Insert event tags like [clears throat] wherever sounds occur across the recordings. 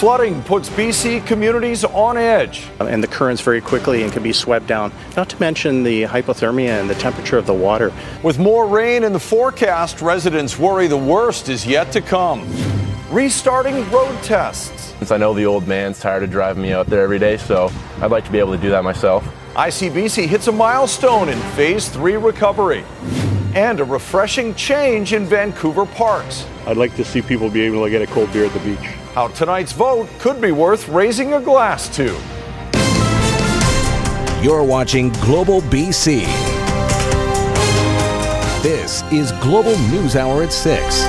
Flooding puts BC communities on edge. And the currents very quickly and can be swept down, not to mention the hypothermia and the temperature of the water. With more rain in the forecast, residents worry the worst is yet to come. Restarting road tests. Since I know the old man's tired of driving me out there every day, so I'd like to be able to do that myself. ICBC hits a milestone in phase three recovery. And a refreshing change in Vancouver parks. I'd like to see people be able to get a cold beer at the beach. How tonight's vote could be worth raising a glass to. You're watching Global BC. This is Global News Hour at 6.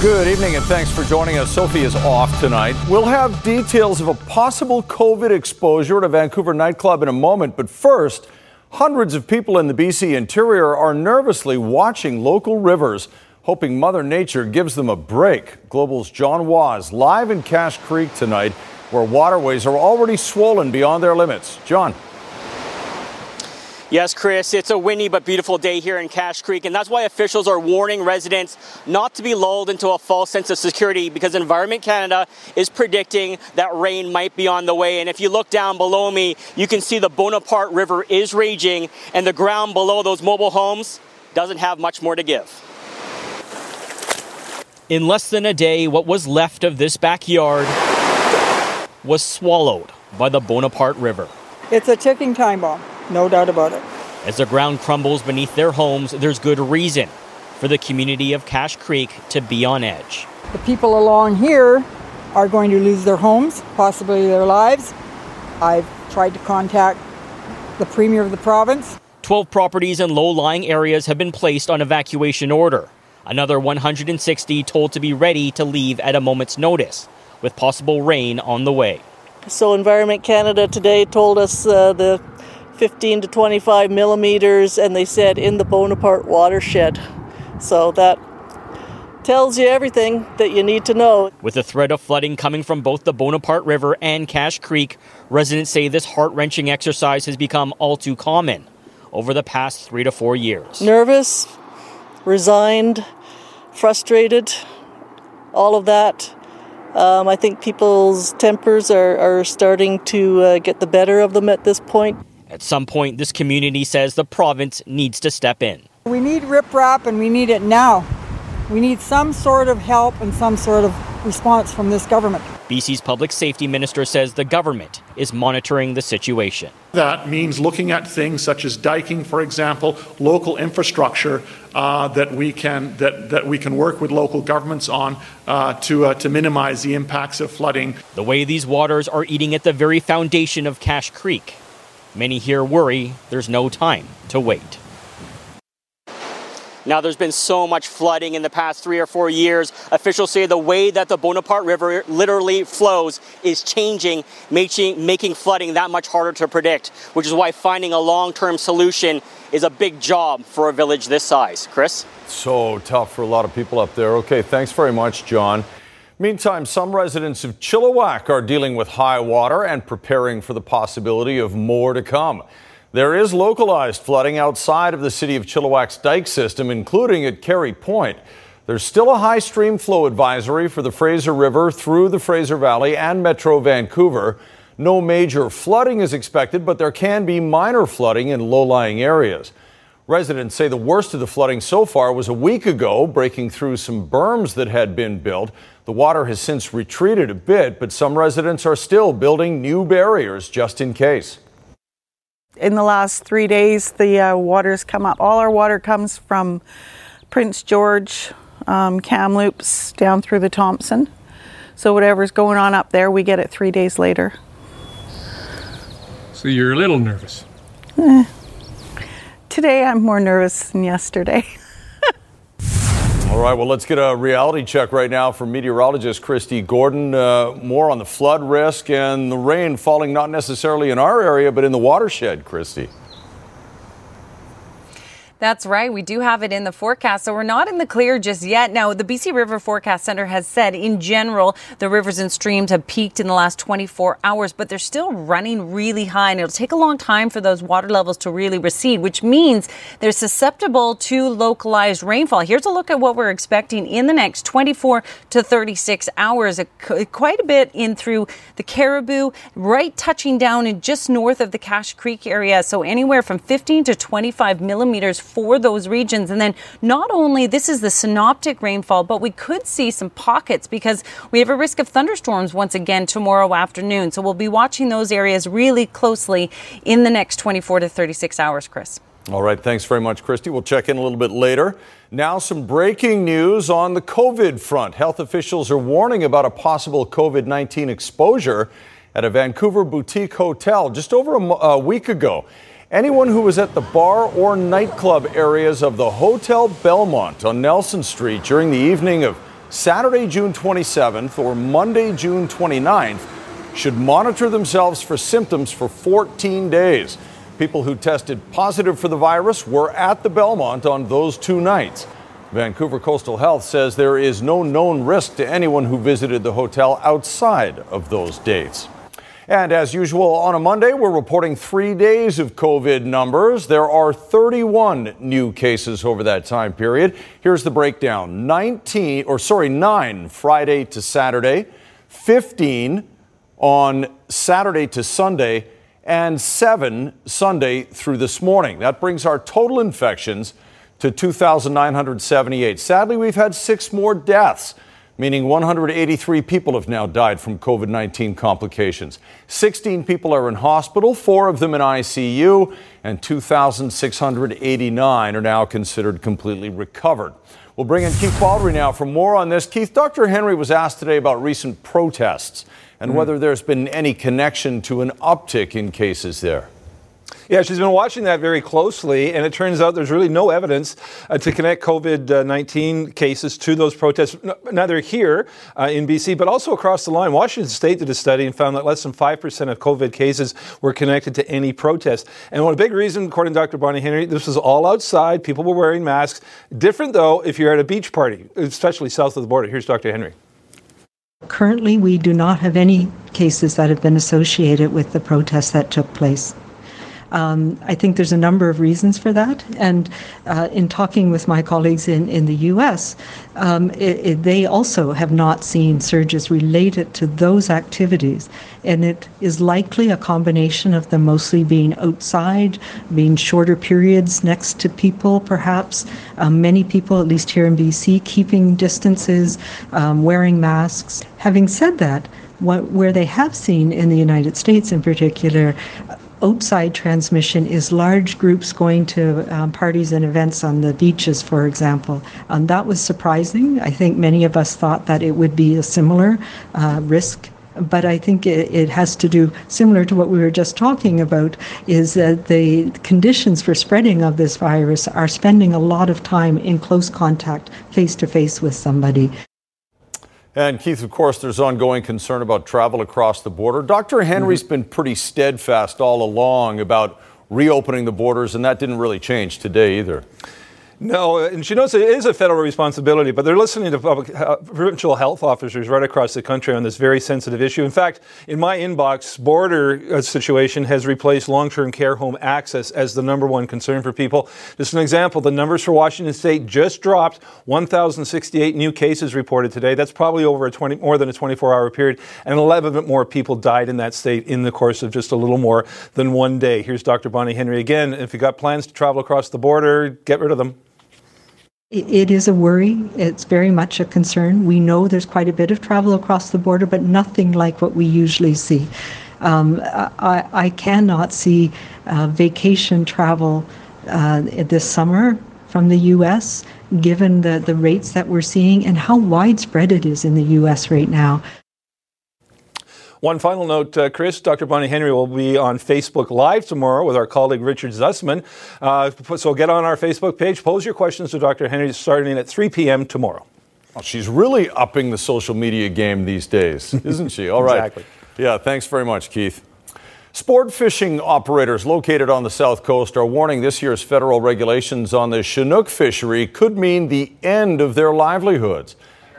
Good evening and thanks for joining us. Sophie is off tonight. We'll have details of a possible COVID exposure at a Vancouver nightclub in a moment, but first, hundreds of people in the BC interior are nervously watching local rivers hoping Mother Nature gives them a break. Global's John Waz live in Cache Creek tonight, where waterways are already swollen beyond their limits. John. Yes, Chris, it's a windy but beautiful day here in Cache Creek, and that's why officials are warning residents not to be lulled into a false sense of security because Environment Canada is predicting that rain might be on the way. And if you look down below me, you can see the Bonaparte River is raging, and the ground below those mobile homes doesn't have much more to give. In less than a day, what was left of this backyard was swallowed by the Bonaparte River. It's a ticking time bomb, no doubt about it. As the ground crumbles beneath their homes, there's good reason for the community of Cache Creek to be on edge. The people along here are going to lose their homes, possibly their lives. I've tried to contact the Premier of the province. 12 properties in low lying areas have been placed on evacuation order. Another 160 told to be ready to leave at a moment's notice, with possible rain on the way. So, Environment Canada today told us uh, the 15 to 25 millimeters, and they said in the Bonaparte watershed. So, that tells you everything that you need to know. With the threat of flooding coming from both the Bonaparte River and Cache Creek, residents say this heart wrenching exercise has become all too common over the past three to four years. Nervous, resigned, frustrated, all of that. Um, I think people's tempers are, are starting to uh, get the better of them at this point. At some point, this community says the province needs to step in. We need riprap and we need it now. We need some sort of help and some sort of response from this government. BC's public safety minister says the government is monitoring the situation. That means looking at things such as diking, for example, local infrastructure uh, that we can that, that we can work with local governments on uh, to uh, to minimize the impacts of flooding. The way these waters are eating at the very foundation of Cache Creek, many here worry there's no time to wait. Now, there's been so much flooding in the past three or four years. Officials say the way that the Bonaparte River literally flows is changing, making, making flooding that much harder to predict, which is why finding a long term solution is a big job for a village this size. Chris? So tough for a lot of people up there. Okay, thanks very much, John. Meantime, some residents of Chilliwack are dealing with high water and preparing for the possibility of more to come. There is localized flooding outside of the city of Chilliwack's dike system, including at Carey Point. There's still a high stream flow advisory for the Fraser River through the Fraser Valley and Metro Vancouver. No major flooding is expected, but there can be minor flooding in low lying areas. Residents say the worst of the flooding so far was a week ago, breaking through some berms that had been built. The water has since retreated a bit, but some residents are still building new barriers just in case in the last three days, the uh, water's come up. All our water comes from Prince George, um, Kamloops, down through the Thompson. So whatever's going on up there, we get it three days later. So you're a little nervous? Eh. Today I'm more nervous than yesterday. [laughs] All right, well, let's get a reality check right now from meteorologist Kristi Gordon. Uh, more on the flood risk and the rain falling not necessarily in our area, but in the watershed, Kristi. That's right. We do have it in the forecast. So we're not in the clear just yet. Now, the BC River Forecast Center has said in general, the rivers and streams have peaked in the last 24 hours, but they're still running really high. And it'll take a long time for those water levels to really recede, which means they're susceptible to localized rainfall. Here's a look at what we're expecting in the next 24 to 36 hours. Quite a bit in through the Cariboo, right touching down in just north of the Cache Creek area. So anywhere from 15 to 25 millimeters for those regions. And then not only this is the synoptic rainfall, but we could see some pockets because we have a risk of thunderstorms once again tomorrow afternoon. So we'll be watching those areas really closely in the next 24 to 36 hours, Chris. All right, thanks very much, Kristi. We'll check in a little bit later. Now, some breaking news on the COVID front. Health officials are warning about a possible COVID 19 exposure at a Vancouver boutique hotel just over a, a week ago. Anyone who was at the bar or nightclub areas of the Hotel Belmont on Nelson Street during the evening of Saturday, June 27th or Monday, June 29th should monitor themselves for symptoms for 14 days. People who tested positive for the virus were at the Belmont on those two nights. Vancouver Coastal Health says there is no known risk to anyone who visited the hotel outside of those dates. And as usual, on a Monday, we're reporting three days of COVID numbers. There are 31 new cases over that time period. Here's the breakdown 19, or sorry, 9 Friday to Saturday, 15 on Saturday to Sunday, and 7 Sunday through this morning. That brings our total infections to 2,978. Sadly, we've had six more deaths meaning 183 people have now died from COVID 19 complications. 16 people are in hospital, four of them in ICU, and 2,689 are now considered completely recovered. We'll bring in Keith Baldry now for more on this. Keith, Dr. Henry was asked today about recent protests and mm-hmm. whether there's been any connection to an uptick in cases there. Yeah, she's been watching that very closely, and it turns out there's really no evidence uh, to connect COVID 19 cases to those protests, n- neither here uh, in BC, but also across the line. Washington State did a study and found that less than 5% of COVID cases were connected to any protest. And one big reason, according to Dr. Bonnie Henry, this was all outside. People were wearing masks. Different, though, if you're at a beach party, especially south of the border. Here's Dr. Henry. Currently, we do not have any cases that have been associated with the protests that took place. Um, I think there's a number of reasons for that. And uh, in talking with my colleagues in, in the US, um, it, it, they also have not seen surges related to those activities. And it is likely a combination of them mostly being outside, being shorter periods next to people, perhaps. Um, many people, at least here in BC, keeping distances, um, wearing masks. Having said that, what, where they have seen in the United States in particular outside transmission is large groups going to um, parties and events on the beaches, for example. Um, that was surprising. I think many of us thought that it would be a similar uh, risk but I think it, it, has to do similar to what we were just talking about is that the conditions for spreading of this virus are spending a lot of time in close contact face to face with somebody. And Keith, of course, there's ongoing concern about travel across the border. Dr. Henry's mm-hmm. been pretty steadfast all along about reopening the borders, and that didn't really change today either. No, and she knows it is a federal responsibility, but they're listening to public, uh, provincial health officers right across the country on this very sensitive issue. In fact, in my inbox, border uh, situation has replaced long-term care home access as the number one concern for people. Just an example, the numbers for Washington State just dropped. 1,068 new cases reported today. That's probably over a 20, more than a 24-hour period, and 11 more people died in that state in the course of just a little more than one day. Here's Dr. Bonnie Henry again. If you've got plans to travel across the border, get rid of them. It is a worry. It's very much a concern. We know there's quite a bit of travel across the border, but nothing like what we usually see. Um, I, I, cannot see uh, vacation travel uh, this summer from the U.S., given the, the rates that we're seeing and how widespread it is in the U.S. right now. One final note, uh, Chris, Dr. Bonnie Henry will be on Facebook Live tomorrow with our colleague Richard Zussman. Uh, so get on our Facebook page, pose your questions to Dr. Henry starting at 3 p.m. tomorrow. Well, she's really upping the social media game these days, [laughs] isn't she? All right. Exactly. Yeah, thanks very much, Keith. Sport fishing operators located on the south coast are warning this year's federal regulations on the Chinook fishery could mean the end of their livelihoods.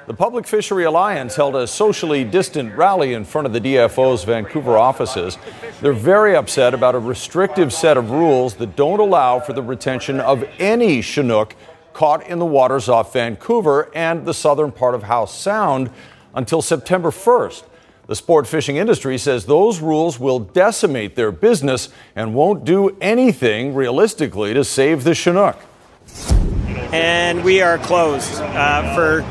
The Public Fishery Alliance held a socially distant rally in front of the DFO's Vancouver offices. They're very upset about a restrictive set of rules that don't allow for the retention of any Chinook caught in the waters off Vancouver and the southern part of Howe Sound until September 1st. The sport fishing industry says those rules will decimate their business and won't do anything realistically to save the Chinook. And we are closed uh, for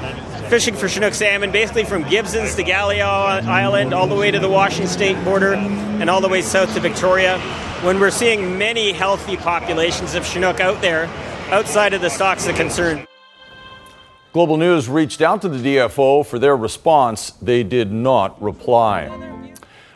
fishing for Chinook salmon, basically from Gibsons to Galliot Island, all the way to the Washington State border, and all the way south to Victoria. When we're seeing many healthy populations of Chinook out there, outside of the stocks of concern. Global News reached out to the DFO for their response. They did not reply.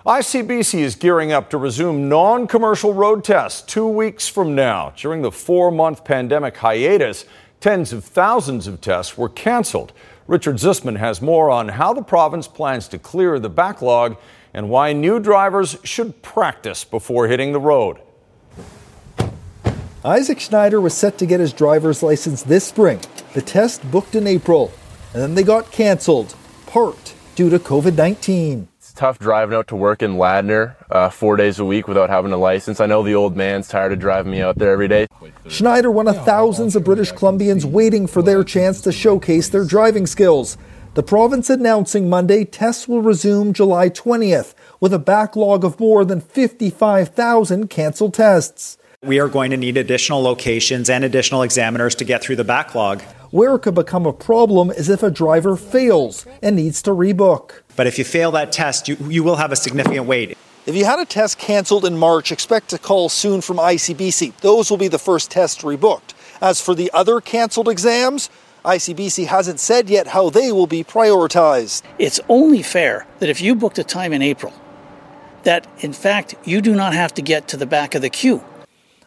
ICBC is gearing up to resume non commercial road tests two weeks from now. During the four month pandemic hiatus, tens of thousands of tests were canceled. Richard Zussman has more on how the province plans to clear the backlog and why new drivers should practice before hitting the road. Isaac Schneider was set to get his driver's license this spring. The test booked in April, and then they got canceled, part due to COVID 19. It's tough driving out to work in Ladner uh, four days a week without having a license. I know the old man's tired of driving me out there every day. Schneider, one of thousands of British Columbians waiting for their chance to showcase their driving skills. The province announcing Monday tests will resume July 20th, with a backlog of more than 55,000 canceled tests. We are going to need additional locations and additional examiners to get through the backlog. Where it could become a problem is if a driver fails and needs to rebook. But if you fail that test, you, you will have a significant wait. If you had a test cancelled in March, expect a call soon from ICBC. Those will be the first tests rebooked. As for the other cancelled exams, ICBC hasn't said yet how they will be prioritized. It's only fair that if you booked a time in April, that in fact you do not have to get to the back of the queue.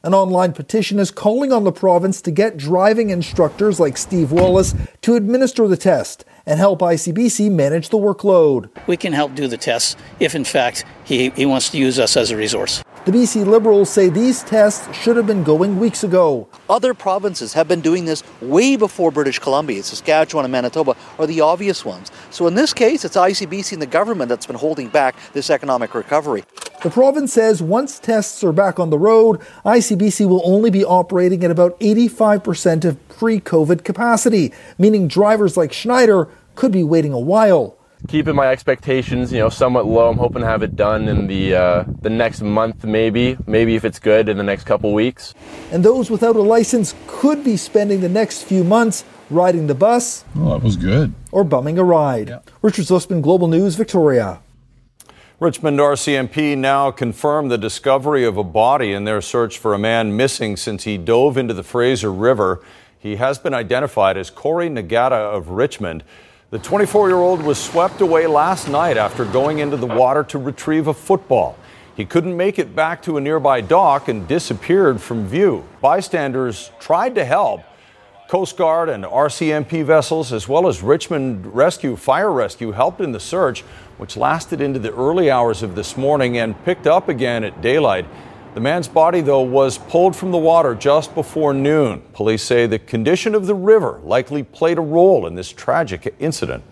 An online petition is calling on the province to get driving instructors like Steve Wallace to administer the test and help ICBC manage the workload. We can help do the tests if, in fact, he, he wants to use us as a resource. The BC Liberals say these tests should have been going weeks ago. Other provinces have been doing this way before British Columbia. Saskatchewan and Manitoba are the obvious ones. So in this case, it's ICBC and the government that's been holding back this economic recovery. The province says once tests are back on the road, ICBC will only be operating at about 85% of pre COVID capacity, meaning drivers like Schneider could be waiting a while keeping my expectations, you know, somewhat low. I'm hoping to have it done in the uh, the next month, maybe. Maybe if it's good in the next couple weeks. And those without a license could be spending the next few months riding the bus. Oh, that was good. Or bumming a ride. Yeah. Richard Zussman, Global News, Victoria. Richmond RCMP now confirmed the discovery of a body in their search for a man missing since he dove into the Fraser River. He has been identified as Corey Nagata of Richmond. The 24 year old was swept away last night after going into the water to retrieve a football. He couldn't make it back to a nearby dock and disappeared from view. Bystanders tried to help. Coast Guard and RCMP vessels, as well as Richmond Rescue Fire Rescue, helped in the search, which lasted into the early hours of this morning and picked up again at daylight. The man's body, though, was pulled from the water just before noon. Police say the condition of the river likely played a role in this tragic incident.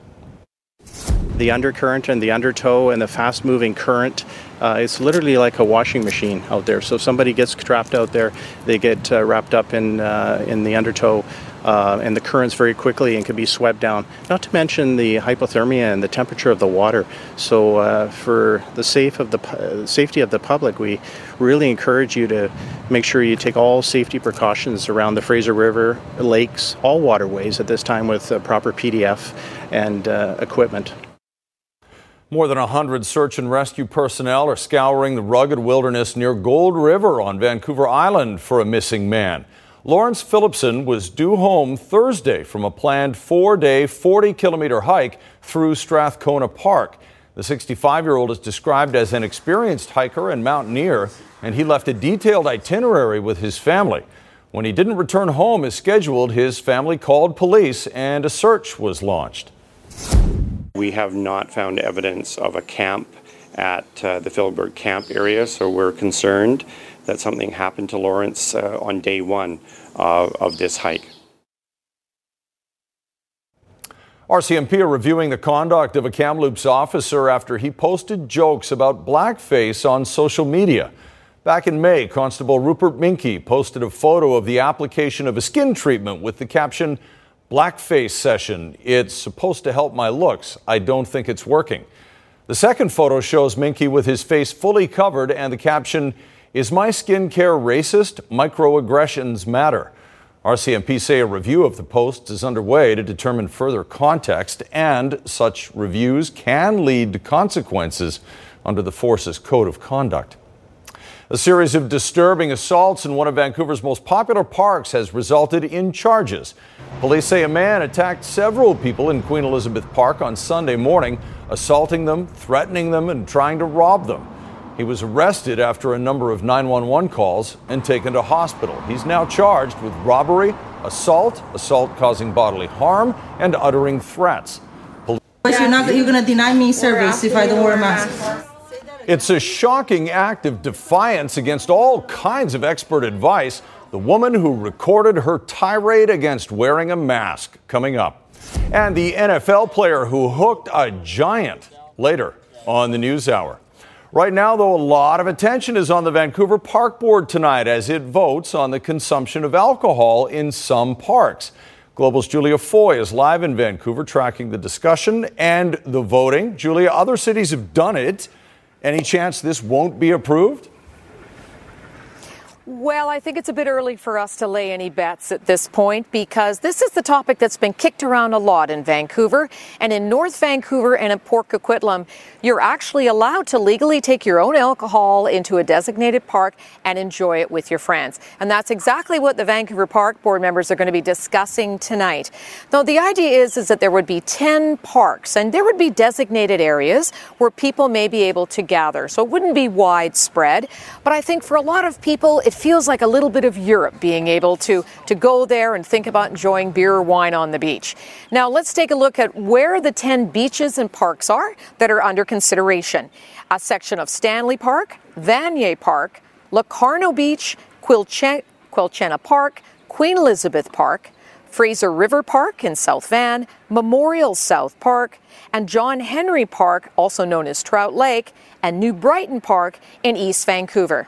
The undercurrent and the undertow and the fast moving current, uh, it's literally like a washing machine out there. So if somebody gets trapped out there, they get uh, wrapped up in, uh, in the undertow uh, and the currents very quickly and can be swept down. Not to mention the hypothermia and the temperature of the water. So, uh, for the safe of the safety of the public, we really encourage you to make sure you take all safety precautions around the Fraser River, lakes, all waterways at this time with uh, proper PDF and uh, equipment. More than 100 search and rescue personnel are scouring the rugged wilderness near Gold River on Vancouver Island for a missing man. Lawrence Phillipson was due home Thursday from a planned four day, 40 kilometer hike through Strathcona Park. The 65 year old is described as an experienced hiker and mountaineer, and he left a detailed itinerary with his family. When he didn't return home as scheduled, his family called police and a search was launched. We have not found evidence of a camp at uh, the Philibert camp area, so we're concerned that something happened to Lawrence uh, on day one uh, of this hike. RCMP are reviewing the conduct of a Kamloops officer after he posted jokes about blackface on social media. Back in May, Constable Rupert Minke posted a photo of the application of a skin treatment with the caption, Blackface session. It's supposed to help my looks. I don't think it's working. The second photo shows Minke with his face fully covered and the caption, Is my skincare racist? Microaggressions matter. RCMP say a review of the posts is underway to determine further context, and such reviews can lead to consequences under the force's code of conduct. A series of disturbing assaults in one of Vancouver's most popular parks has resulted in charges. Police say a man attacked several people in Queen Elizabeth Park on Sunday morning, assaulting them, threatening them, and trying to rob them. He was arrested after a number of 911 calls and taken to hospital. He's now charged with robbery, assault, assault causing bodily harm, and uttering threats. But you're not you're gonna deny me service if I don't wear a mask. It's a shocking act of defiance against all kinds of expert advice. The woman who recorded her tirade against wearing a mask coming up. And the NFL player who hooked a giant later on the news hour. Right now, though, a lot of attention is on the Vancouver Park Board tonight as it votes on the consumption of alcohol in some parks. Global's Julia Foy is live in Vancouver tracking the discussion and the voting. Julia, other cities have done it. Any chance this won't be approved? Well, I think it's a bit early for us to lay any bets at this point because this is the topic that's been kicked around a lot in Vancouver. And in North Vancouver and in Port Coquitlam, you're actually allowed to legally take your own alcohol into a designated park and enjoy it with your friends. And that's exactly what the Vancouver Park Board members are going to be discussing tonight. Though the idea is, is that there would be 10 parks and there would be designated areas where people may be able to gather. So it wouldn't be widespread. But I think for a lot of people, it feels like a little bit of Europe being able to, to go there and think about enjoying beer or wine on the beach. Now, let's take a look at where the 10 beaches and parks are that are under consideration. A section of Stanley Park, Vanier Park, Locarno Beach, Quilchen- Quilchena Park, Queen Elizabeth Park, Fraser River Park in South Van, Memorial South Park, and John Hendry Park, also known as Trout Lake, and New Brighton Park in East Vancouver.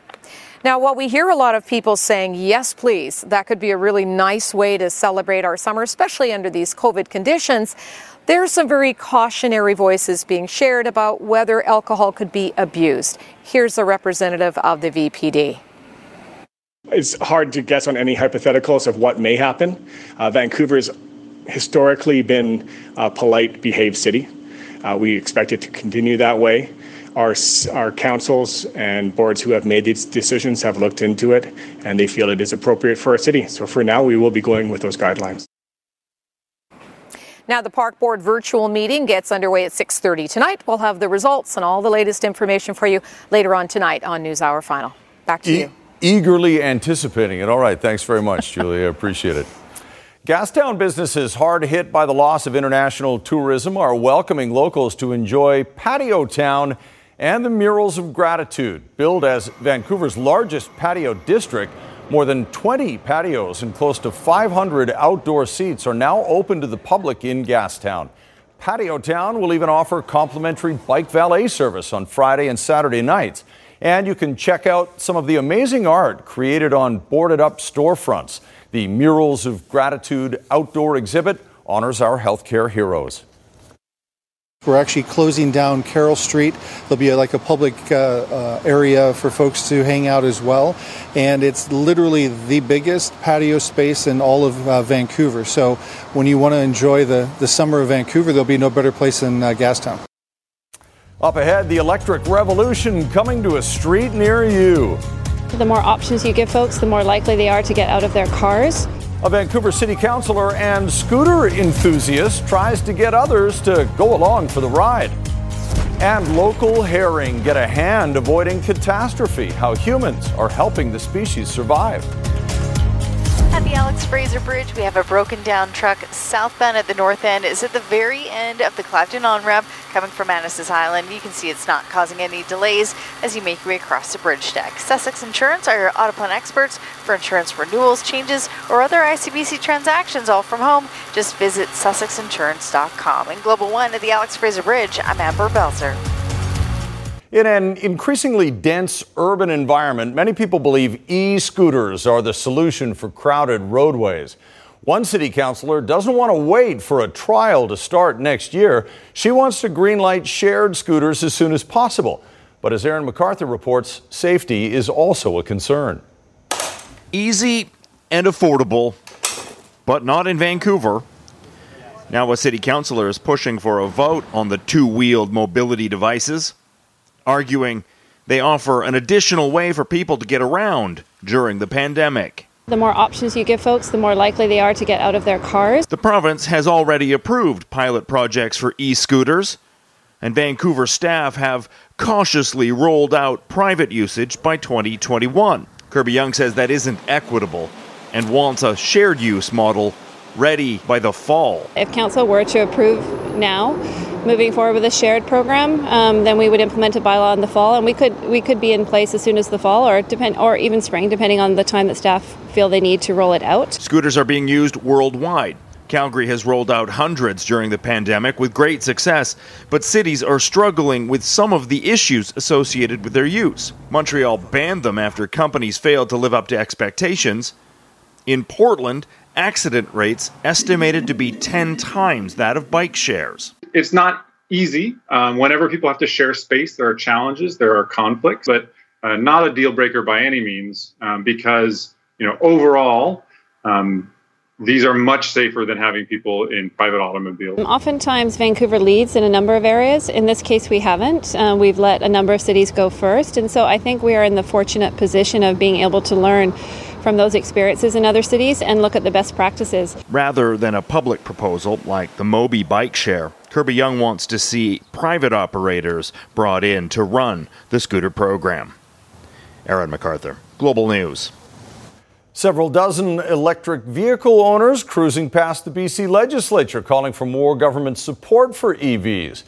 Now, while we hear a lot of people saying, yes, please, that could be a really nice way to celebrate our summer, especially under these COVID conditions, there are some very cautionary voices being shared about whether alcohol could be abused. Here's a representative of the VPD. It's hard to guess on any hypotheticals of what may happen. Uh, Vancouver's historically been a polite, behaved city. Uh, we expect it to continue that way. Our, our councils and boards who have made these decisions have looked into it and they feel it is appropriate for our city. So for now, we will be going with those guidelines. Now the park board virtual meeting gets underway at 6:30 tonight. We'll have the results and all the latest information for you later on tonight on NewsHour Final. Back to E- you. Eagerly anticipating it. All right. Thanks very much, Julia. Appreciate it. Gastown businesses hard hit by the loss of international tourism are welcoming locals to enjoy Patio Town and the Murals of Gratitude. Billed as Vancouver's largest patio district, more than 20 patios and close to 500 outdoor seats are now open to the public in Gastown. Patio Town will even offer complimentary bike valet service on Friday and Saturday nights. And you can check out some of the amazing art created on boarded up storefronts. The Murals of Gratitude outdoor exhibit honors our healthcare heroes. We're actually closing down Carrall Street. There'll be a, like a public uh, uh, area for folks to hang out as well. And it's literally the biggest patio space in all of uh, Vancouver. So when you want to enjoy the, the summer of Vancouver, there'll be no better place than uh, Gastown. Up ahead, the electric revolution coming to a street near you. The more options you give folks, the more likely they are to get out of their cars. A Vancouver City Councilor and scooter enthusiast tries to get others to go along for the ride. And local herring get a hand avoiding catastrophe, how humans are helping the species survive. At the Alex Fraser Bridge, we have a broken down truck southbound at the north end. It's at the very end of the Clapton on ramp coming from Annacis Island. You can see it's not causing any delays as you make your way across the bridge deck. Sussex Insurance are your Autoplan experts for insurance renewals, changes, or other ICBC transactions all from home. Just visit sussexinsurance.com. In Global One at the Alex Fraser Bridge, I'm Amber Belzer. In an increasingly dense urban environment, many people believe e scooters are the solution for crowded roadways. One city councilor doesn't want to wait for a trial to start next year. She wants to greenlight shared scooters as soon as possible. But as Aaron McArthur reports, safety is also a concern. Easy and affordable, but not in Vancouver. Now, a city councilor is pushing for a vote on the two wheeled mobility devices arguing they offer an additional way for people to get around during the pandemic. The more options you give folks, the more likely they are to get out of their cars. The province has already approved pilot projects for e scooters, and Vancouver staff have cautiously rolled out private usage by 2021. Kirby-Yung says that isn't equitable and wants a shared use model ready by the fall. If council were to approve now, moving forward with a shared program, um, then we would implement a bylaw in the fall, and we could we could be in place as soon as the fall, or depend, or even spring, depending on the time that staff feel they need to roll it out. Scooters are being used worldwide. Calgary has rolled out hundreds during the pandemic with great success, but cities are struggling with some of the issues associated with their use. Montreal banned them after companies failed to live up to expectations. In Portland, accident rates estimated to be 10 times that of bike shares. It's not easy. Um, whenever people have to share space, there are challenges, there are conflicts, but uh, not a deal breaker by any means um, because, you know, overall, um, these are much safer than having people in private automobiles. Oftentimes, Vancouver leads in a number of areas. In this case, we haven't. Uh, we've let a number of cities go first. And so I think we are in the fortunate position of being able to learn from those experiences in other cities and look at the best practices. Rather than a public proposal like the Mobi bike share, Kirby-Yung wants to see private operators brought in to run the scooter program. Aaron McArthur, Global News. Several dozen electric vehicle owners cruising past the BC legislature calling for more government support for EVs.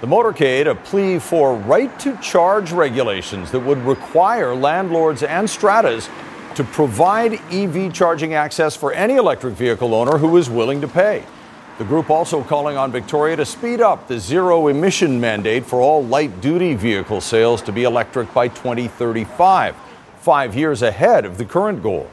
The motorcade, a plea for right to charge regulations that would require landlords and stratas to provide EV charging access for any electric vehicle owner who is willing to pay. The group also calling on Victoria to speed up the zero emission mandate for all light duty vehicle sales to be electric by 2035, five years ahead of the current goal.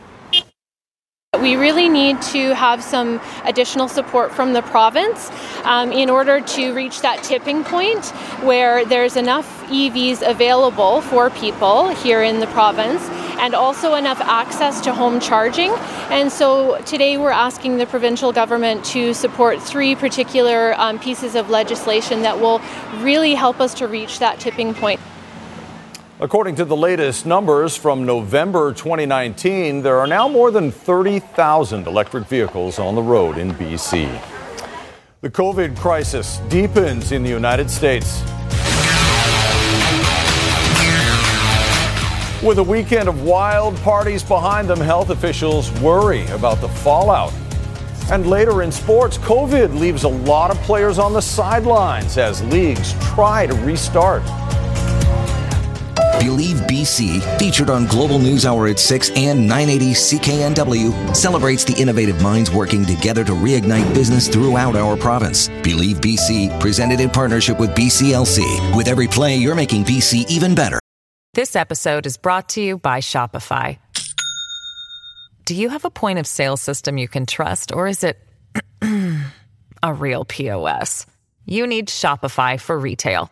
We really need to have some additional support from the province um, in order to reach that tipping point where there's enough EVs available for people here in the province and also enough access to home charging. And so today we're asking the provincial government to support three particular um, pieces of legislation that will really help us to reach that tipping point. According to the latest numbers from November 2019, there are now more than 30,000 electric vehicles on the road in BC. The COVID crisis deepens in the United States. With a weekend of wild parties behind them, health officials worry about the fallout. And later in sports, COVID leaves a lot of players on the sidelines as leagues try to restart. Believe BC, featured on Global News Hour at 6 and 980 CKNW, celebrates the innovative minds working together to reignite business throughout our province. Believe BC, presented in partnership with BCLC. With every play, you're making BC even better. This episode is brought to you by Shopify. Do you have a point of sale system you can trust, or is it [clears throat] a real POS? You need Shopify for retail.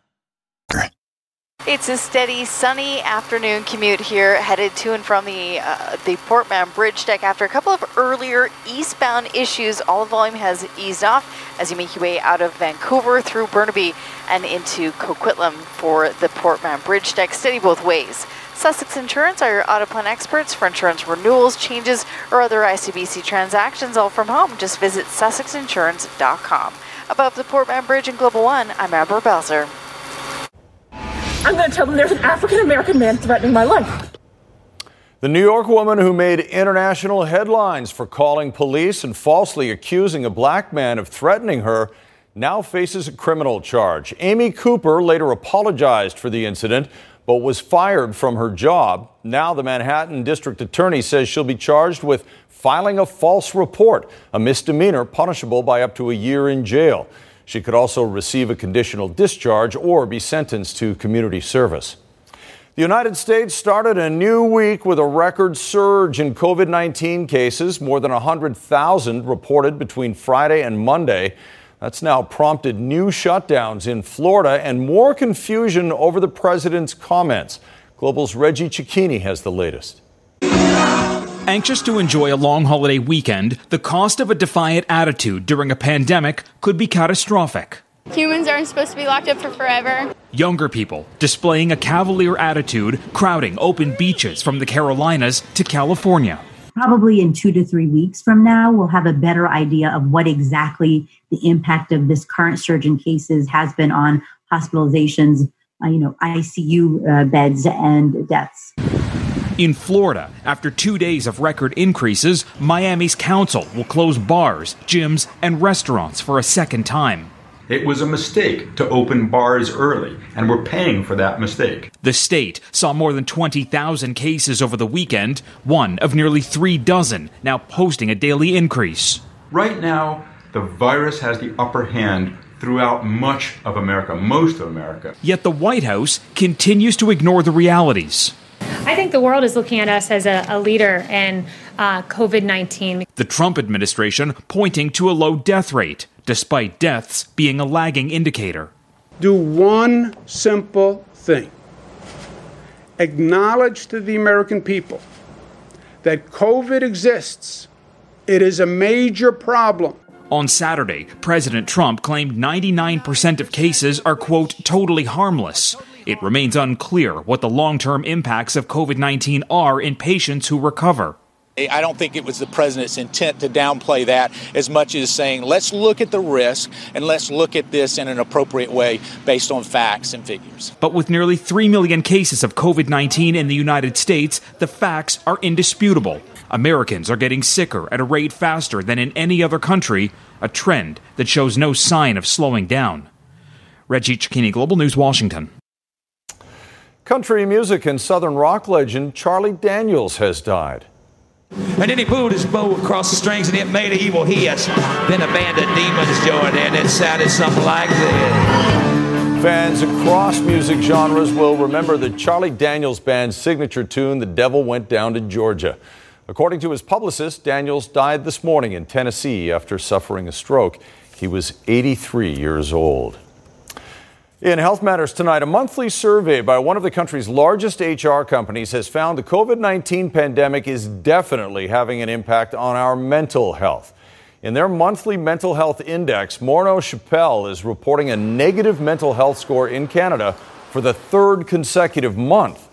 It's a steady, sunny afternoon commute here, headed to and from the uh, the Port Mann Bridge deck. After a couple of earlier eastbound issues, all the volume has eased off as you make your way out of Vancouver through Burnaby and into Coquitlam for the Port Mann Bridge deck. Steady both ways. Sussex Insurance are your auto plan experts for insurance renewals, changes, or other ICBC transactions, all from home. Just visit sussexinsurance.com. Above the Port Mann Bridge in Global One, I'm Amber Belzer. I'm going to tell them there's an African American man threatening my life. The New York woman who made international headlines for calling police and falsely accusing a black man of threatening her now faces a criminal charge. Amy Cooper later apologized for the incident but was fired from her job. Now the Manhattan district attorney says she'll be charged with filing a false report, a misdemeanor punishable by up to a year in jail. She could also receive a conditional discharge or be sentenced to community service. The United States started a new week with a record surge in COVID 19 cases, more than 100,000 reported between Friday and Monday. That's now prompted new shutdowns in Florida and more confusion over the president's comments. Global's Reggie Cecchini has the latest. Anxious to enjoy a long holiday weekend, the cost of a defiant attitude during a pandemic could be catastrophic. Humans aren't supposed to be locked up for forever. Younger people displaying a cavalier attitude, crowding open beaches from the Carolinas to California. Probably in two to three weeks from now, we'll have a better idea of what exactly the impact of this current surge in cases has been on hospitalizations, uh, you know, ICU uh, beds and deaths. In Florida, after two days of record increases, Miami's council will close bars, gyms, and restaurants for a second time. It was a mistake to open bars early, and we're paying for that mistake. The state saw more than 20,000 cases over the weekend, one of nearly three dozen, now posting a daily increase. Right now, the virus has the upper hand throughout much of America, most of America. Yet the White House continues to ignore the realities. I think the world is looking at us as a, a leader in uh, COVID 19. The Trump administration pointing to a low death rate, despite deaths being a lagging indicator. Do one simple thing acknowledge to the American people that COVID exists, it is a major problem. On Saturday, President Trump claimed 99% of cases are, quote, totally harmless. It remains unclear what the long term impacts of COVID 19 are in patients who recover. I don't think it was the president's intent to downplay that as much as saying, let's look at the risk and let's look at this in an appropriate way based on facts and figures. But with nearly 3 million cases of COVID 19 in the United States, the facts are indisputable. Americans are getting sicker at a rate faster than in any other country, a trend that shows no sign of slowing down. Reggie Cecchini, Global News, Washington. Country music and Southern rock legend Charlie Daniels has died. And then he pulled his bow across the strings and it made an evil hiss. Then a band of demons joined in and it sounded something like this. Fans across music genres will remember the Charlie Daniels Band's signature tune, The Devil Went Down to Georgia. According to his publicist, Daniels died this morning in Tennessee after suffering a stroke. He was 83 years old. In Health Matters tonight, a monthly survey by one of the country's largest HR companies has found the COVID 19 pandemic is definitely having an impact on our mental health. In their monthly mental health index, Morneau Shepell is reporting a negative mental health score in Canada for the third consecutive month.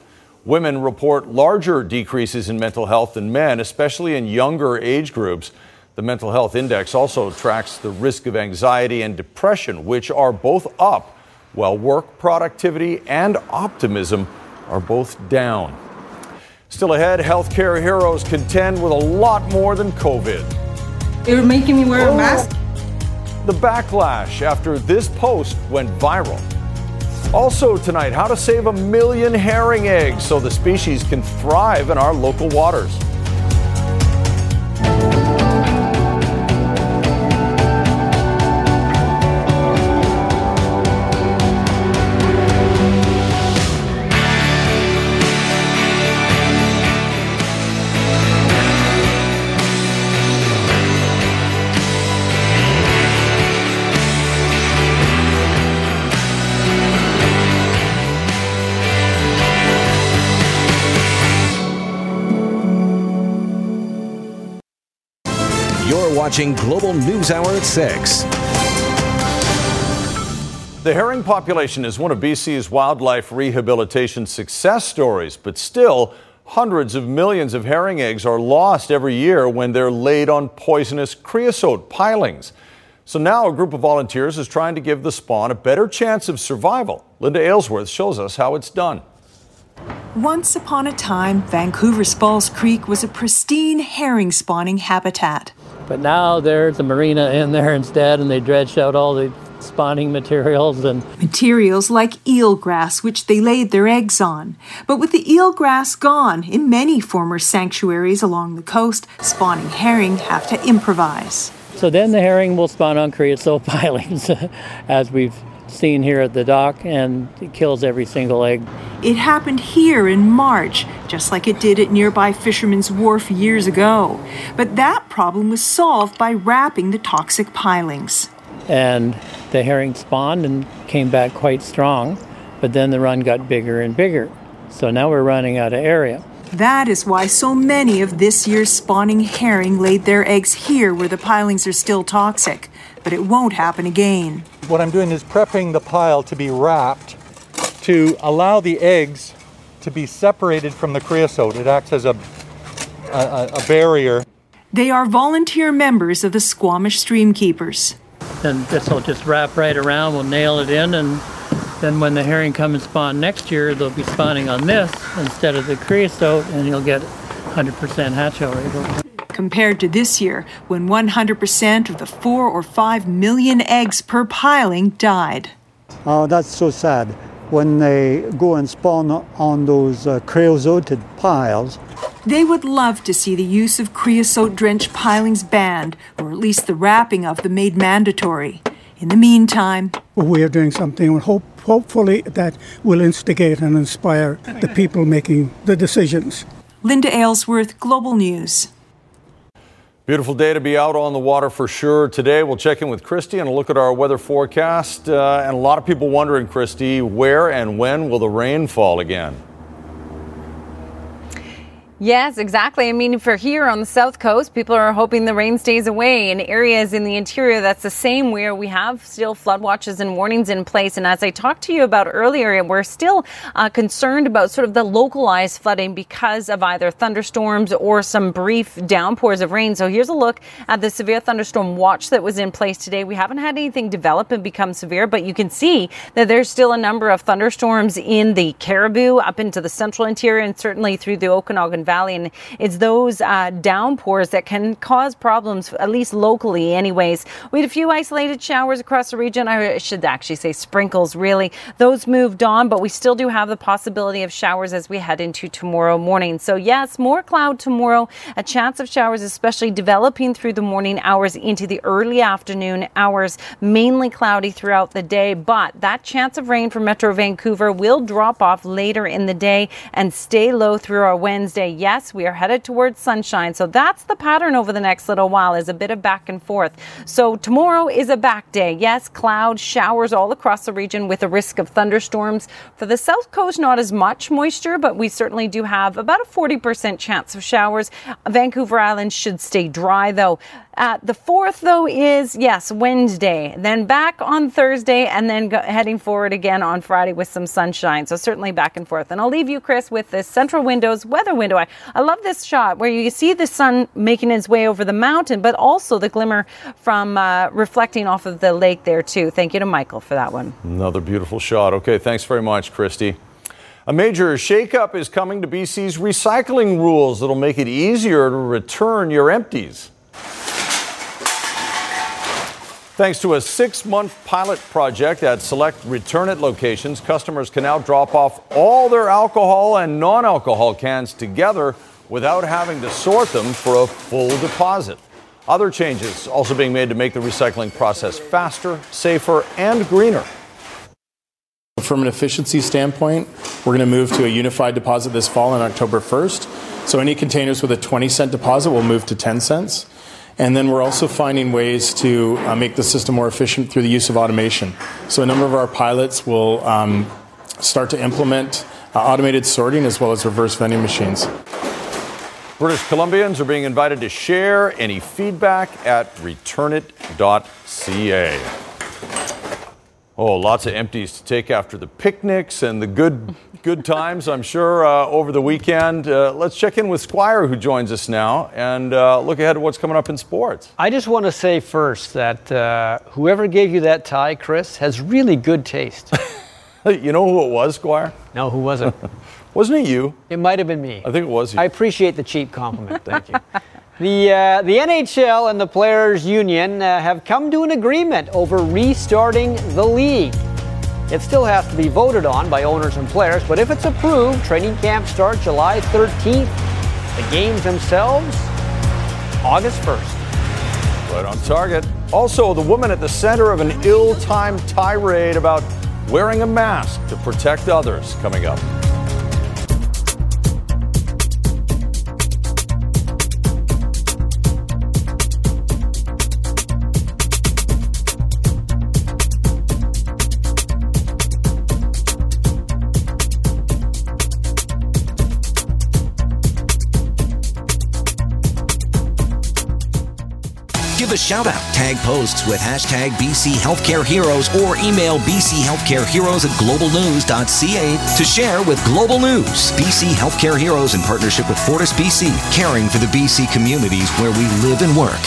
Women report larger decreases in mental health than men, especially in younger age groups. The mental health index also tracks the risk of anxiety and depression, which are both up while work productivity and optimism are both down. Still ahead, healthcare heroes contend with a lot more than COVID. You're making me wear a oh. mask? The backlash after this post went viral. Also, tonight, how to save a million herring eggs so the species can thrive in our local waters. Watching Global News Hour at 6. The herring population is one of BC's wildlife rehabilitation success stories, but still, hundreds of millions of herring eggs are lost every year when they're laid on poisonous creosote pilings. So now a group of volunteers is trying to give the spawn a better chance of survival. Linda Aylesworth shows us how it's done. Once upon a time, Vancouver's False Creek was a pristine herring spawning habitat. But now there's a marina in there instead, and they dredged out all the spawning materials and materials like eelgrass which they laid their eggs on. But with the eelgrass gone in many former sanctuaries along the coast spawning herring have to improvise. So then the herring will spawn on creosote [laughs] pilings as we've seen here at the dock and it kills every single egg. It happened here in March, just like it did at nearby Fisherman's Wharf years ago. But that problem was solved by wrapping the toxic pilings and the herring spawned and came back quite strong. But then the run got bigger and bigger. So now we're running out of area. That is why so many of this year's spawning herring laid their eggs here where the pilings are still toxic. But it won't happen again. What I'm doing is prepping the pile to be wrapped to allow the eggs to be separated from the creosote. It acts as a, a, a barrier. They are volunteer members of the Squamish Streamkeepers. Then this will just wrap right around, we'll nail it in, and then when the herring come and spawn next year, they'll be spawning on this instead of the creosote, and you'll get 100% hatch out rate. Compared to this year, when 100% of the four or five million eggs per piling died. Oh, that's so sad. When they go and spawn on those uh, creosoted piles, they would love to see the use of creosote drenched pilings banned, or at least the wrapping of them made mandatory. In the meantime, we are doing something, and hope, hopefully, that will instigate and inspire the people making the decisions. Linda Aylesworth, Global News. Beautiful day to be out on the water for sure. Today, we'll check in with Kristi and look at our weather forecast. Uh, and a lot of people wondering, Kristi, where and when will the rain fall again? Yes, exactly. I mean, for here on the south coast, people are hoping the rain stays away. In areas in the interior, that's the same where we have still flood watches and warnings in place. And as I talked to you about earlier, we're still uh, concerned about sort of the localized flooding because of either thunderstorms or some brief downpours of rain. So here's a look at the severe thunderstorm watch that was in place today. We haven't had anything develop and become severe, but you can see that there's still a number of thunderstorms in the Cariboo, up into the central interior, and certainly through the Okanagan Valley. And it's those uh, downpours that can cause problems, at least locally, anyways. We had a few isolated showers across the region. I should actually say sprinkles, really. Those moved on, but we still do have the possibility of showers as we head into tomorrow morning. So, yes, more cloud tomorrow. A chance of showers, especially developing through the morning hours into the early afternoon hours. Mainly cloudy throughout the day, but that chance of rain for Metro Vancouver will drop off later in the day and stay low through our Wednesday yes, we are headed towards sunshine. So that's the pattern over the next little while is a bit of back and forth. So tomorrow is a back day. Yes, cloud showers all across the region with a risk of thunderstorms. For the south coast, not as much moisture, but we certainly do have about a 40% chance of showers. Vancouver Island should stay dry though. Uh, the fourth, though, is yes, Wednesday, then back on Thursday, and then go, heading forward again on Friday with some sunshine. So certainly back and forth. And I'll leave you, Chris, with this central windows weather window. I, I love this shot where you see the sun making its way over the mountain, but also the glimmer from uh, reflecting off of the lake there too. Thank you to Michael for that one. Another beautiful shot. Okay, thanks very much, Kristi. A major shakeup is coming to BC's recycling rules that'll make it easier to return your empties. Thanks to a six month pilot project at select return it locations, customers can now drop off all their alcohol and non alcohol cans together without having to sort them for a full deposit. Other changes also being made to make the recycling process faster, safer, and greener. From an efficiency standpoint, we're going to move to a unified deposit this fall on October 1st. So any containers with a 20 cent deposit will move to 10 cents. And then we're also finding ways to uh, make the system more efficient through the use of automation. So a number of our pilots will um, start to implement uh, automated sorting as well as reverse vending machines. British Columbians are being invited to share any feedback at returnit.ca. Oh, lots of empties to take after the picnics and the good good times, I'm sure, uh, over the weekend. Uh, let's check in with Squire, who joins us now, and uh, look ahead at what's coming up in sports. I just want to say first that uh, whoever gave you that tie, Chris, has really good taste. [laughs] you know who it was, Squire? No, who was it? [laughs] Wasn't it you? It might have been me. I think it was you. I appreciate the cheap compliment. Thank you. [laughs] The, uh, the NHL and the Players Union uh, have come to an agreement over restarting the league. It still has to be voted on by owners and players, but if it's approved, training camp starts July 13th. The games themselves, August 1st. Right on target. Also, the woman at the center of an ill timed tirade about wearing a mask to protect others coming up. Shout out. Tag posts with hashtag BC Healthcare Heroes or email BC Healthcare Heroes at globalnews.ca to share with Global News. BC Healthcare Heroes in partnership with Fortis BC, caring for the BC communities where we live and work.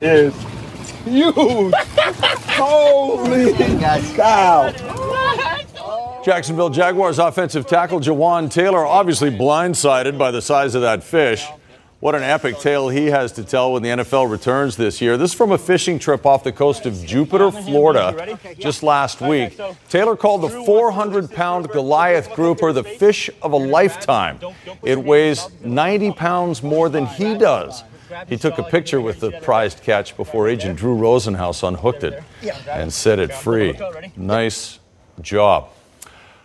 Is huge. [laughs] Holy cow. Jacksonville Jaguars offensive tackle Jawaan Taylor obviously blindsided by the size of that fish. What an epic tale he has to tell when the NFL returns this year. This is from a fishing trip off the coast of Jupiter, Florida, just last week. Taylor called the 400 pound Goliath grouper the fish of a lifetime. It weighs 90 pounds more than he does. He took a picture with the prized catch before agent Drew Rosenhaus unhooked it and set it free. Nice job.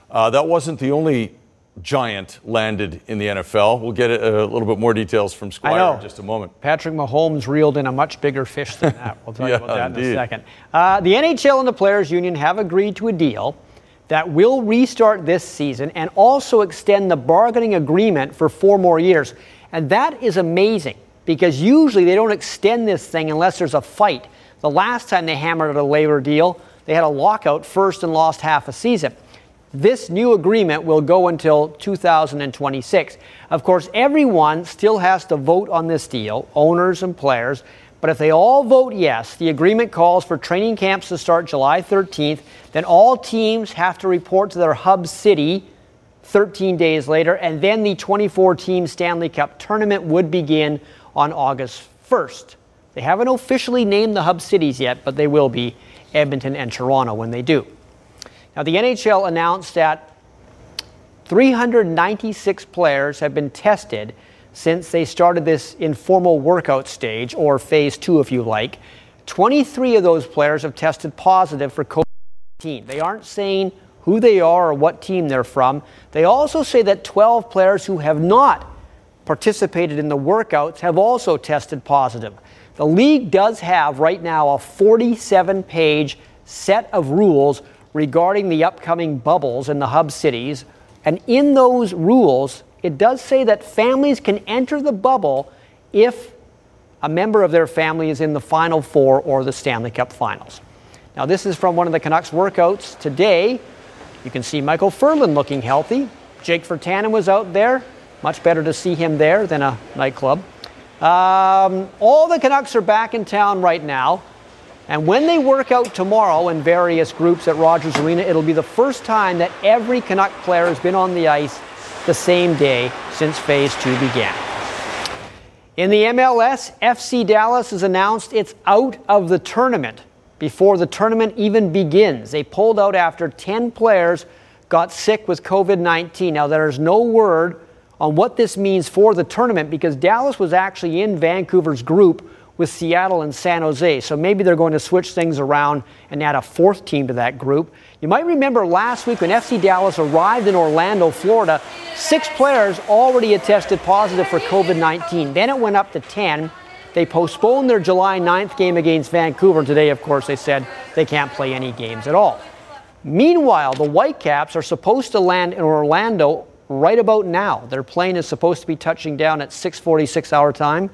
Uh, that wasn't the only giant landed in the NFL. We'll get a, a little bit more details from Squire in just a moment. Patrick Mahomes reeled in a much bigger fish than that. We'll tell [laughs] Yeah, you about that in a second. Uh, the NHL and the Players Union have agreed to a deal that will restart this season and also extend the bargaining agreement for four more years. And that is amazing because usually they don't extend this thing unless there's a fight. The last time they hammered out a labor deal, they had a lockout first and lost half a season. This new agreement will go until 2026. Of course, everyone still has to vote on this deal, owners and players. But if they all vote yes, the agreement calls for training camps to start July 13th. Then all teams have to report to their hub city 13 days later, and then the 24 team Stanley Cup tournament would begin on August 1st. They haven't officially named the hub cities yet, but they will be Edmonton and Toronto when they do. Now, the NHL announced that 396 players have been tested since they started this informal workout stage, or phase two, if you like. 23 of those players have tested positive for COVID 19. They aren't saying who they are or what team they're from. They also say that 12 players who have not participated in the workouts have also tested positive. The league does have right now a 47 page set of rules regarding the upcoming bubbles in the hub cities. And in those rules, it does say that families can enter the bubble if a member of their family is in the Final Four or the Stanley Cup Finals. Now, this is from one of the Canucks workouts today. You can see Micheal Ferland looking healthy. Jake Virtanen was out there. Much better to see him there than a nightclub. Um, all the Canucks are back in town right now. And when they work out tomorrow in various groups at Rogers Arena, it'll be the first time that every Canuck player has been on the ice the same day since phase two began. In the MLS, FC Dallas has announced it's out of the tournament before the tournament even begins. They pulled out after 10 players got sick with COVID 19. Now, there's no word on what this means for the tournament because Dallas was actually in Vancouver's group with Seattle and San Jose. So maybe they're going to switch things around and add a fourth team to that group. You might remember last week when FC Dallas arrived in Orlando, Florida, six players already had tested positive for COVID 19. Then it went up to 10. They postponed their July 9th game against Vancouver. Today, of course, they said they can't play any games at all. Meanwhile, the Whitecaps are supposed to land in Orlando right about now. Their plane is supposed to be touching down at 6:46 hour time.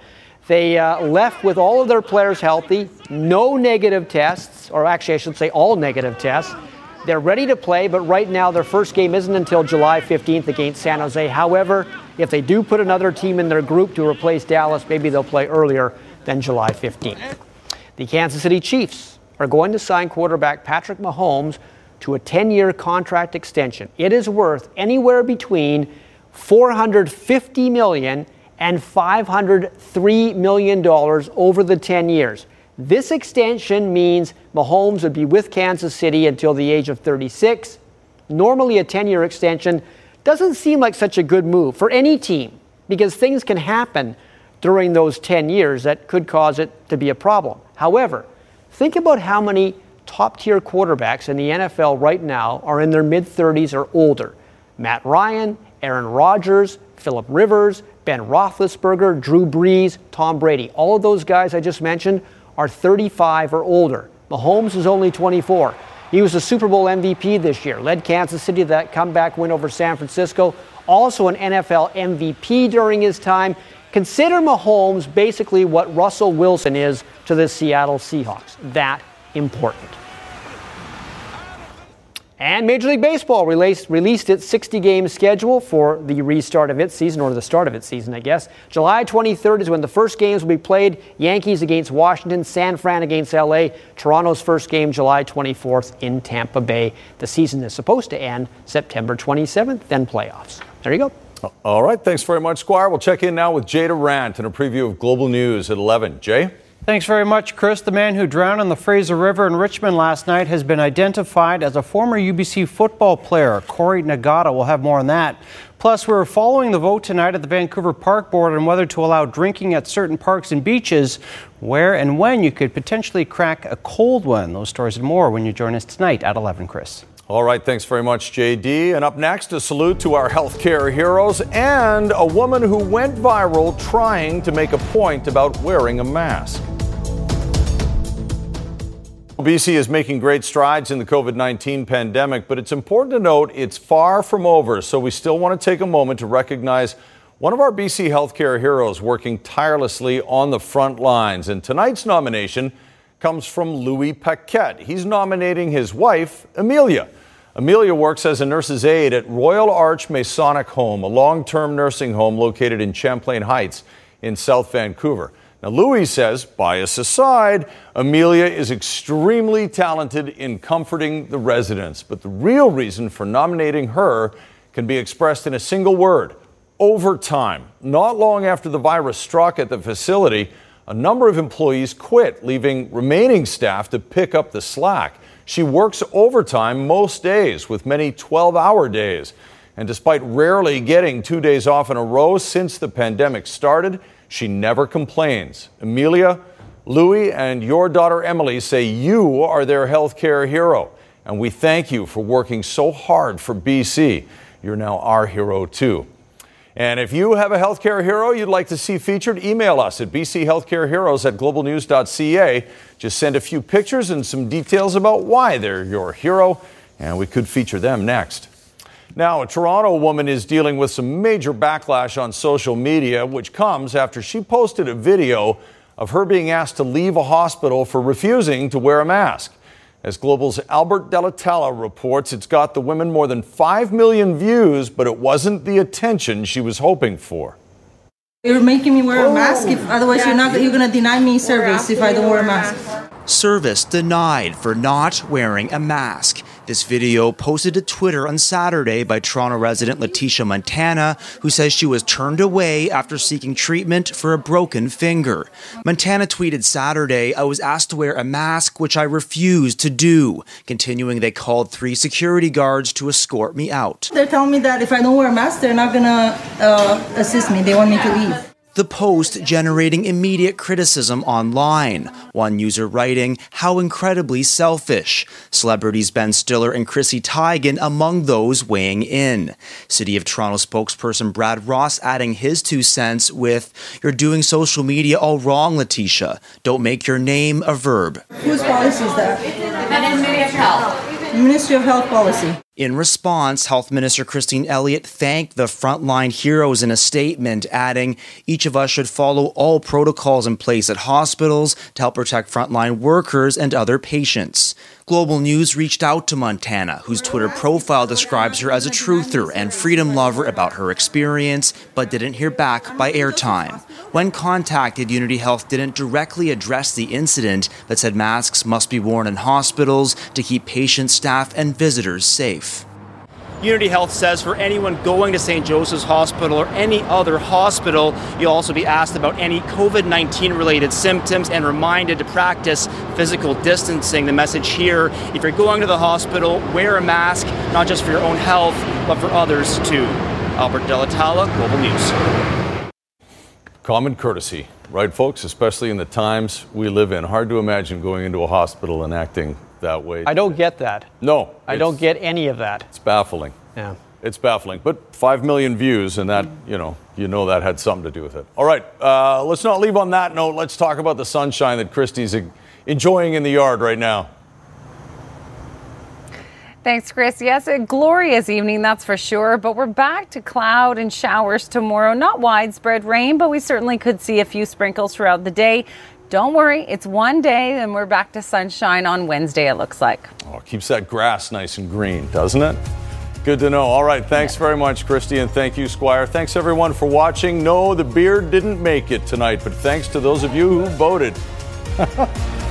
They uh, left with all of their players healthy, no negative tests, or actually, I should say, all negative tests. They're ready to play, but right now their first game isn't until July 15th against San Jose. However, if they do put another team in their group to replace Dallas, maybe they'll play earlier than July 15th. The Kansas City Chiefs are going to sign quarterback Patrick Mahomes to a 10 year contract extension. It is worth anywhere between 450 million and $503 million over the 10 years. This extension means Mahomes would be with Kansas City until the age of 36. Normally, a 10 year extension doesn't seem like such a good move for any team because things can happen during those 10 years that could cause it to be a problem. However, think about how many top tier quarterbacks in the NFL right now are in their mid 30s or older. Matt Ryan, Aaron Rodgers, Philip Rivers, Ben Roethlisberger, Drew Brees, Tom Brady. All of those guys I just mentioned are 35 or older. Mahomes is only 24. He was a Super Bowl MVP this year, led Kansas City to that comeback win over San Francisco, also an NFL MVP during his time. Consider Mahomes basically what Russell Wilson is to the Seattle Seahawks. That important. And Major League Baseball released, released its 60 game schedule for the restart of its season, or the start of its season, I guess. July 23rd is when the first games will be played Yankees against Washington, San Fran against LA, Toronto's first game July 24th in Tampa Bay. The season is supposed to end September 27th, then playoffs. There you go. All right. Thanks very much, Squire. We'll check in now with Jay Durant and a preview of global news at 11. Jay? Thanks very much, Chris. The man who drowned in the Fraser River in Richmond last night has been identified as a former UBC football player. Corey Nagata We'll have more on that. Plus, we're following the vote tonight at the Vancouver Park Board on whether to allow drinking at certain parks and beaches, where and when you could potentially crack a cold one. Those stories and more when you join us tonight at 11, Chris. All right, thanks very much, JD. And up next, a salute to our healthcare heroes and a woman who went viral trying to make a point about wearing a mask. BC is making great strides in the COVID 19 pandemic, but it's important to note it's far from over. So we still want to take a moment to recognize one of our BC healthcare heroes working tirelessly on the front lines. And tonight's nomination comes from Louis Paquette. He's nominating his wife, Amelia. Amelia works as a nurse's aide at Royal Arch Masonic Home, a long term nursing home located in Champlain Heights in South Vancouver. Now, Louis says, bias aside, Amelia is extremely talented in comforting the residents. But the real reason for nominating her can be expressed in a single word overtime. Not long after the virus struck at the facility, a number of employees quit, leaving remaining staff to pick up the slack. She works overtime most days, with many 12 hour days. And despite rarely getting two days off in a row since the pandemic started, she never complains. Amelia, Louie, and your daughter Emily say you are their healthcare hero. And we thank you for working so hard for BC. You're now our hero, too. And if you have a healthcare hero you'd like to see featured, email us at bchealthcareheroes at globalnews.ca. Just send a few pictures and some details about why they're your hero, and we could feature them next. Now, a Toronto woman is dealing with some major backlash on social media, which comes after she posted a video of her being asked to leave a hospital for refusing to wear a mask. As Global's Albert Delitala reports, it's got the women more than 5 million views, but it wasn't the attention she was hoping for. You're making me wear a oh. mask. If, otherwise, you're not. You're gonna deny me service if I don't wear a mask. Service denied for not wearing a mask. This video posted to Twitter on Saturday by Toronto resident Letitia Montana, who says she was turned away after seeking treatment for a broken finger. Montana tweeted Saturday, I was asked to wear a mask, which I refused to do. Continuing, they called three security guards to escort me out. They're telling me that if I don't wear a mask, they're not gonna uh, assist me. They want me to leave the post generating immediate criticism online. One user writing, How incredibly selfish. Celebrities Ben Stiller and Chrissy Teigen among those weighing in. City of Toronto spokesperson Brad Ross adding his two cents with, You're doing social media all wrong, Letitia. Don't make your name a verb. Whose policy is that? The Ministry of Health. Ministry of Health policy. In response, Health Minister Christine Elliott thanked the frontline heroes in a statement, adding, Each of us should follow all protocols in place at hospitals to help protect frontline workers and other patients. Global News reached out to Montana, whose Twitter profile describes her as a truther and freedom lover about her experience, but didn't hear back by airtime. When contacted, Unity Health didn't directly address the incident, but said masks must be worn in hospitals to keep patients, staff, and visitors safe. Unity Health says for anyone going to St. Joseph's Hospital or any other hospital, you'll also be asked about any COVID 19 related symptoms and reminded to practice physical distancing. The message here if you're going to the hospital, wear a mask, not just for your own health, but for others too. Albert Delitala, Global News. Common courtesy, right, folks? Especially in the times we live in. Hard to imagine going into a hospital and acting that way. I don't get that. No. I don't get any of that. It's baffling. Yeah. It's baffling. But 5 million views, and that, you know, you know that had something to do with it. All right, uh, let's not leave on that note. Let's talk about the sunshine that Kristi's enjoying in the yard right now. Thanks, Chris. Yes, a glorious evening, that's for sure. But we're back to cloud and showers tomorrow. Not widespread rain, but we certainly could see a few sprinkles throughout the day. Don't worry, it's one day, and we're back to sunshine on Wednesday, it looks like. Oh, it keeps that grass nice and green, doesn't it? Good to know. All right, thanks very much, Kristi, and thank you, Squire. Thanks everyone for watching. No, the beard didn't make it tonight, but thanks to those of you who voted. [laughs]